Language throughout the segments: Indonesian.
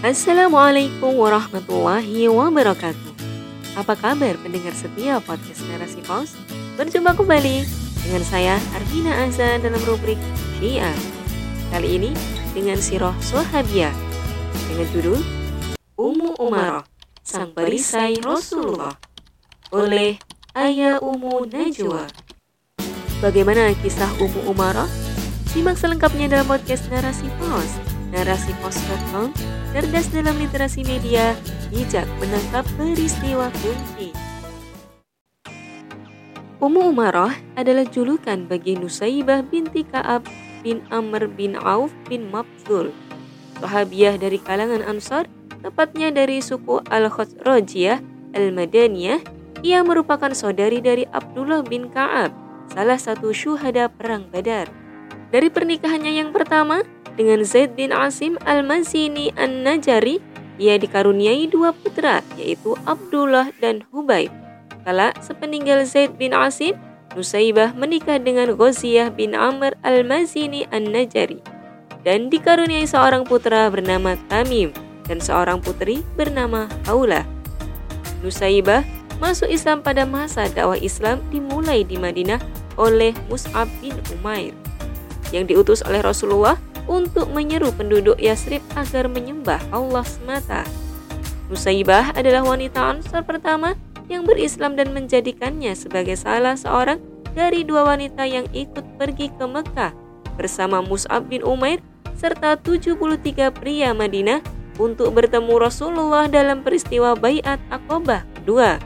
Assalamualaikum warahmatullahi wabarakatuh. Apa kabar pendengar setia podcast Narasi Pos? Berjumpa kembali dengan saya Arvina Azza dalam rubrik Syiah. Kali ini dengan Siroh Sohabia dengan judul Ummu Umarah, Sang Perisai Rasulullah oleh Ayah Ummu Najwa. Bagaimana kisah Ummu Umarah? Simak selengkapnya dalam podcast Narasi Pos. Narasipos.com cerdas dalam literasi media, bijak menangkap peristiwa kunci. Ummu Umarah adalah julukan bagi Nusaibah binti Ka'ab bin Amr bin Auf bin Mabzul. Sahabiah dari kalangan Ansar, tepatnya dari suku Al-Khosrojiyah Al-Madaniyah, ia merupakan saudari dari Abdullah bin Ka'ab, salah satu syuhada perang Badar. Dari pernikahannya yang pertama, dengan Zaid bin Asim al-Mazini an-Najari, ia dikaruniai dua putra, yaitu Abdullah dan Hubaib. Kala sepeninggal Zaid bin Asim, Nusaibah menikah dengan Ghaziyah bin Amr al-Mazini an-Najari dan dikaruniai seorang putra bernama Tamim dan seorang putri bernama Haulah. Nusaibah masuk Islam pada masa dakwah Islam dimulai di Madinah oleh Mus'ab bin Umair yang diutus oleh Rasulullah untuk menyeru penduduk Yasrib agar menyembah Allah semata. Nusaibah adalah wanita Ansar pertama yang berislam dan menjadikannya sebagai salah seorang dari dua wanita yang ikut pergi ke Mekah bersama Mus'ab bin Umair serta 73 pria Madinah untuk bertemu Rasulullah dalam peristiwa Bayat Aqobah kedua.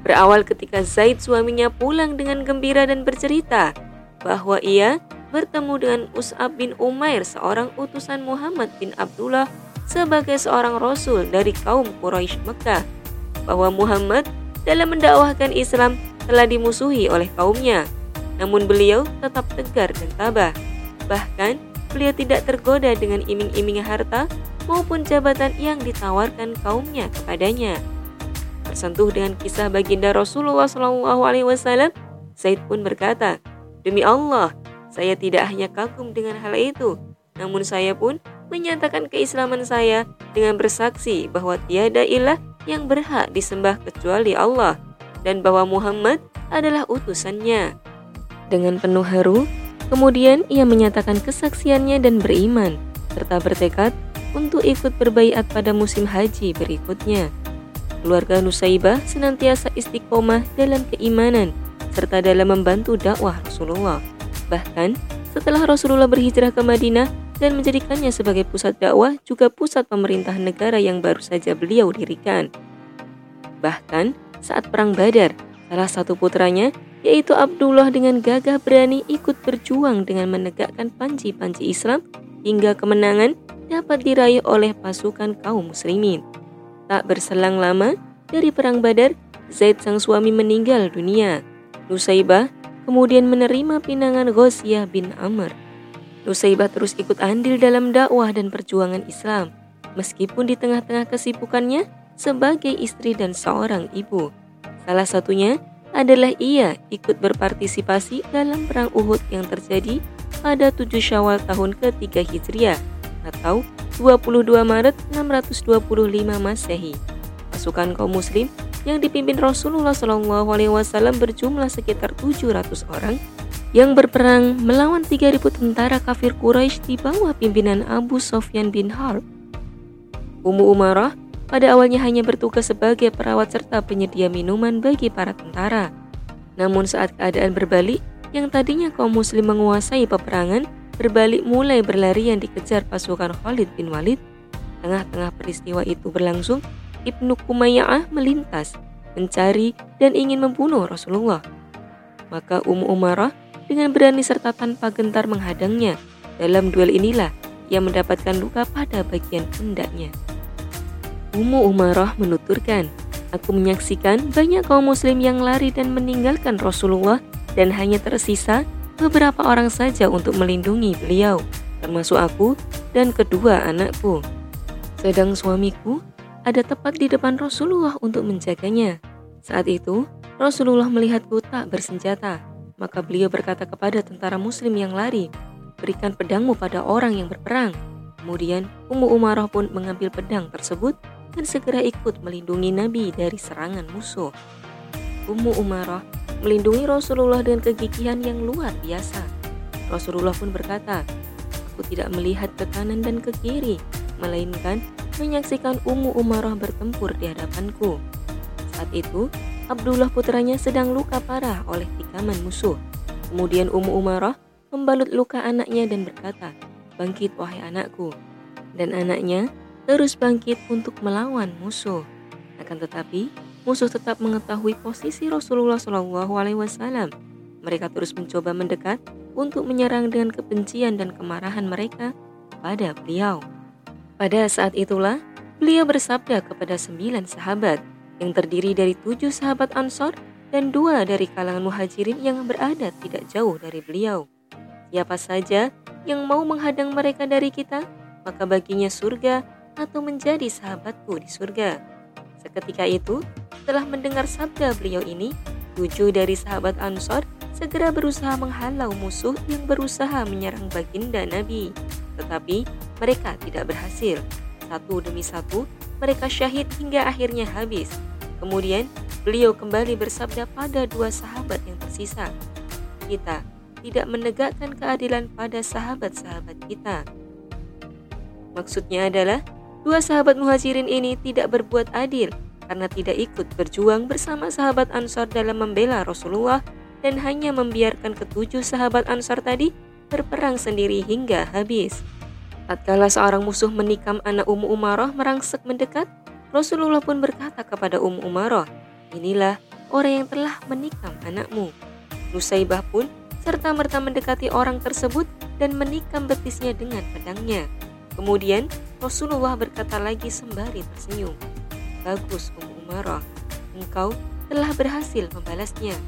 Berawal ketika Zaid suaminya pulang dengan gembira dan bercerita bahwa ia bertemu dengan Us'ab bin Umair, seorang utusan Muhammad bin Abdullah sebagai seorang rasul dari kaum Quraisy Mekah, bahwa Muhammad dalam mendakwahkan Islam telah dimusuhi oleh kaumnya. Namun beliau tetap tegar dan tabah. Bahkan beliau tidak tergoda dengan iming-iming harta maupun jabatan yang ditawarkan kaumnya kepadanya. Tersentuh dengan kisah baginda Rasulullah SAW, Zaid pun berkata, Demi Allah, saya tidak hanya kagum dengan hal itu, namun saya pun menyatakan keislaman saya dengan bersaksi bahwa tiada ilah yang berhak disembah kecuali Allah dan bahwa Muhammad adalah utusannya. Dengan penuh haru, kemudian ia menyatakan kesaksiannya dan beriman, serta bertekad untuk ikut berbaiat pada musim haji berikutnya. Keluarga Nusaibah senantiasa istiqomah dalam keimanan serta dalam membantu dakwah Rasulullah. Bahkan, setelah Rasulullah berhijrah ke Madinah dan menjadikannya sebagai pusat dakwah juga pusat pemerintahan negara yang baru saja beliau dirikan. Bahkan, saat Perang Badar, salah satu putranya, yaitu Abdullah dengan gagah berani ikut berjuang dengan menegakkan panji-panji Islam hingga kemenangan dapat diraih oleh pasukan kaum muslimin. Tak berselang lama, dari Perang Badar, Zaid sang suami meninggal dunia. Nusaibah kemudian menerima pinangan Ghosiyah bin Amr. Nusaibah terus ikut andil dalam dakwah dan perjuangan Islam, meskipun di tengah-tengah kesibukannya sebagai istri dan seorang ibu. Salah satunya adalah ia ikut berpartisipasi dalam perang Uhud yang terjadi pada 7 Syawal tahun ketiga Hijriah atau 22 Maret 625 Masehi. Pasukan kaum muslim yang dipimpin Rasulullah SAW berjumlah sekitar 700 orang yang berperang melawan 3.000 tentara kafir Quraisy di bawah pimpinan Abu Sofyan bin Harb. Ummu Umarah pada awalnya hanya bertugas sebagai perawat serta penyedia minuman bagi para tentara. Namun saat keadaan berbalik, yang tadinya kaum muslim menguasai peperangan, berbalik mulai berlari yang dikejar pasukan Khalid bin Walid. Tengah-tengah peristiwa itu berlangsung, Ibnu Kumayyah melintas, mencari dan ingin membunuh Rasulullah. Maka Ummu Umarah dengan berani serta tanpa gentar menghadangnya. Dalam duel inilah ia mendapatkan luka pada bagian pundaknya. Ummu Umarah menuturkan, Aku menyaksikan banyak kaum muslim yang lari dan meninggalkan Rasulullah dan hanya tersisa beberapa orang saja untuk melindungi beliau, termasuk aku dan kedua anakku. Sedang suamiku ada tepat di depan Rasulullah untuk menjaganya. Saat itu, Rasulullah melihatku tak bersenjata, maka beliau berkata kepada tentara muslim yang lari, berikan pedangmu pada orang yang berperang. Kemudian Ummu Umarah pun mengambil pedang tersebut dan segera ikut melindungi Nabi dari serangan musuh. Ummu Umarah melindungi Rasulullah dengan kegigihan yang luar biasa. Rasulullah pun berkata, Aku tidak melihat ke kanan dan ke kiri, melainkan menyaksikan Ummu Umarah bertempur di hadapanku. Saat itu, Abdullah putranya sedang luka parah oleh tikaman musuh. Kemudian Ummu Umarah membalut luka anaknya dan berkata, Bangkit wahai anakku. Dan anaknya terus bangkit untuk melawan musuh. Akan tetapi, musuh tetap mengetahui posisi Rasulullah Shallallahu Alaihi Wasallam. Mereka terus mencoba mendekat untuk menyerang dengan kebencian dan kemarahan mereka pada beliau. Pada saat itulah, beliau bersabda kepada sembilan sahabat yang terdiri dari tujuh sahabat Ansor dan dua dari kalangan muhajirin yang berada tidak jauh dari beliau. Siapa saja yang mau menghadang mereka dari kita, maka baginya surga atau menjadi sahabatku di surga. Seketika itu, setelah mendengar sabda beliau ini, tujuh dari sahabat Ansor segera berusaha menghalau musuh yang berusaha menyerang baginda Nabi. Tetapi mereka tidak berhasil. Satu demi satu, mereka syahid hingga akhirnya habis. Kemudian, beliau kembali bersabda pada dua sahabat yang tersisa. Kita tidak menegakkan keadilan pada sahabat-sahabat kita. Maksudnya adalah dua sahabat muhajirin ini tidak berbuat adil karena tidak ikut berjuang bersama sahabat Ansor dalam membela Rasulullah dan hanya membiarkan ketujuh sahabat Ansor tadi berperang sendiri hingga habis. Tatkala seorang musuh menikam anak Ummu Umarah merangsek mendekat, Rasulullah pun berkata kepada Ummu Umarah, "Inilah orang yang telah menikam anakmu." Nusaibah pun serta-merta mendekati orang tersebut dan menikam betisnya dengan pedangnya. Kemudian Rasulullah berkata lagi sembari tersenyum, Bagus Ummu Umarah, engkau telah berhasil membalasnya.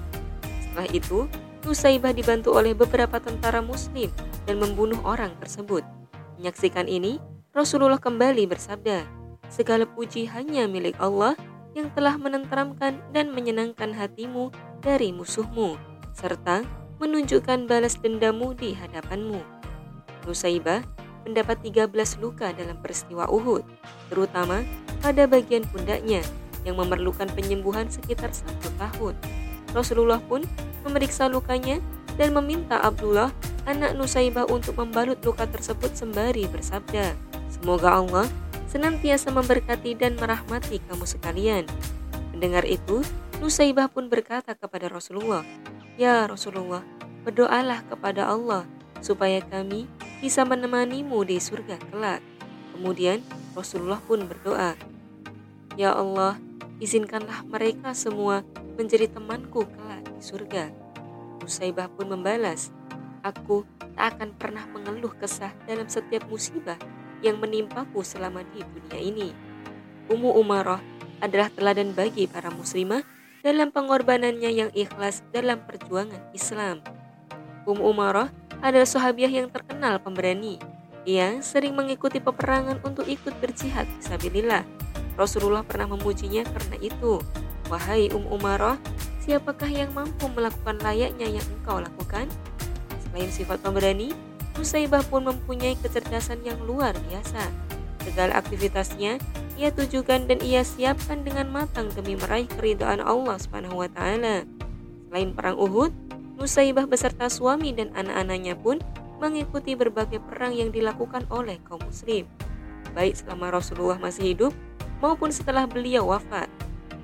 Setelah itu, Nusaibah dibantu oleh beberapa tentara muslim dan membunuh orang tersebut. Menyaksikan ini, Rasulullah kembali bersabda, Segala puji hanya milik Allah yang telah menenteramkan dan menyenangkan hatimu dari musuhmu, serta menunjukkan balas dendamu di hadapanmu. Nusaibah mendapat 13 luka dalam peristiwa Uhud, terutama pada bagian pundaknya yang memerlukan penyembuhan sekitar satu tahun. Rasulullah pun memeriksa lukanya dan meminta Abdullah, anak Nusaibah untuk membalut luka tersebut sembari bersabda, Semoga Allah senantiasa memberkati dan merahmati kamu sekalian. Mendengar itu, Nusaibah pun berkata kepada Rasulullah, Ya Rasulullah, berdoalah kepada Allah supaya kami bisa menemanimu di surga kelak. Kemudian Rasulullah pun berdoa, Ya Allah, izinkanlah mereka semua menjadi temanku kelak di surga. Nusaibah pun membalas, Aku tak akan pernah mengeluh kesah dalam setiap musibah yang menimpaku selama di dunia ini. Ummu Umarah adalah teladan bagi para muslimah dalam pengorbanannya yang ikhlas dalam perjuangan Islam. Um Umarah adalah sahabiah yang terkenal pemberani. Ia sering mengikuti peperangan untuk ikut berjihad fisabilillah. Rasulullah pernah memujinya karena itu. Wahai Um Umarah, siapakah yang mampu melakukan layaknya yang engkau lakukan? Selain sifat pemberani, Nusaibah pun mempunyai kecerdasan yang luar biasa. Segala aktivitasnya ia tujukan dan ia siapkan dengan matang demi meraih keridhaan Allah Subhanahu wa taala. Selain perang Uhud, Nusaibah beserta suami dan anak-anaknya pun mengikuti berbagai perang yang dilakukan oleh kaum muslim, baik selama Rasulullah masih hidup maupun setelah beliau wafat.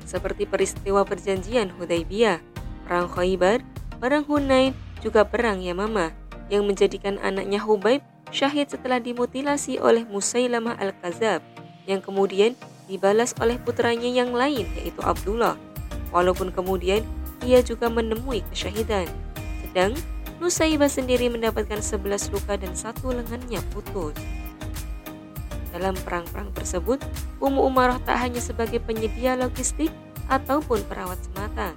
Seperti peristiwa perjanjian Hudaybiyah, perang Khaybar, perang Hunain, juga perang Yamamah yang menjadikan anaknya Hubaib syahid setelah dimutilasi oleh Musailamah al-Kazab yang kemudian dibalas oleh putranya yang lain yaitu Abdullah. Walaupun kemudian ia juga menemui kesyahidan. Sedang Nusaibah sendiri mendapatkan 11 luka dan satu lengannya putus. Dalam perang-perang tersebut, Ummu Umarah tak hanya sebagai penyedia logistik ataupun perawat semata.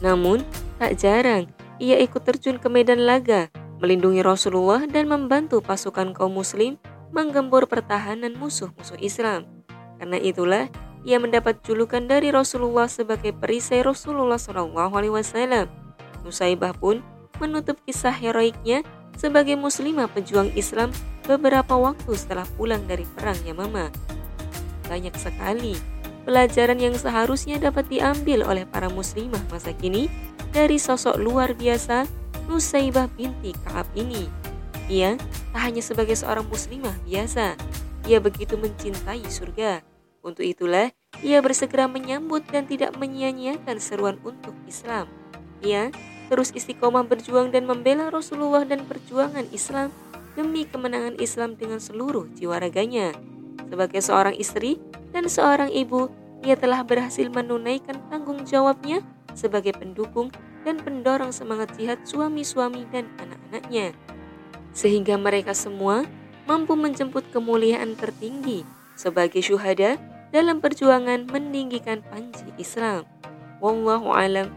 Namun, tak jarang ia ikut terjun ke medan laga, melindungi Rasulullah dan membantu pasukan kaum muslim menggembur pertahanan musuh-musuh Islam. Karena itulah ia mendapat julukan dari Rasulullah sebagai perisai Rasulullah SAW. Nusaibah pun menutup kisah heroiknya sebagai muslimah pejuang Islam beberapa waktu setelah pulang dari perang Yamama. Banyak sekali pelajaran yang seharusnya dapat diambil oleh para muslimah masa kini dari sosok luar biasa Nusaibah binti Kaab ini. Ia tak hanya sebagai seorang muslimah biasa, ia begitu mencintai surga. Untuk itulah, ia bersegera menyambut dan tidak menyia-nyiakan seruan untuk Islam. Ia terus istiqomah berjuang dan membela Rasulullah dan perjuangan Islam demi kemenangan Islam dengan seluruh jiwa raganya. Sebagai seorang istri dan seorang ibu, ia telah berhasil menunaikan tanggung jawabnya sebagai pendukung dan pendorong semangat jihad suami-suami dan anak-anaknya. Sehingga mereka semua mampu menjemput kemuliaan tertinggi sebagai syuhada dalam perjuangan meninggikan panji Islam. Wallahu alam.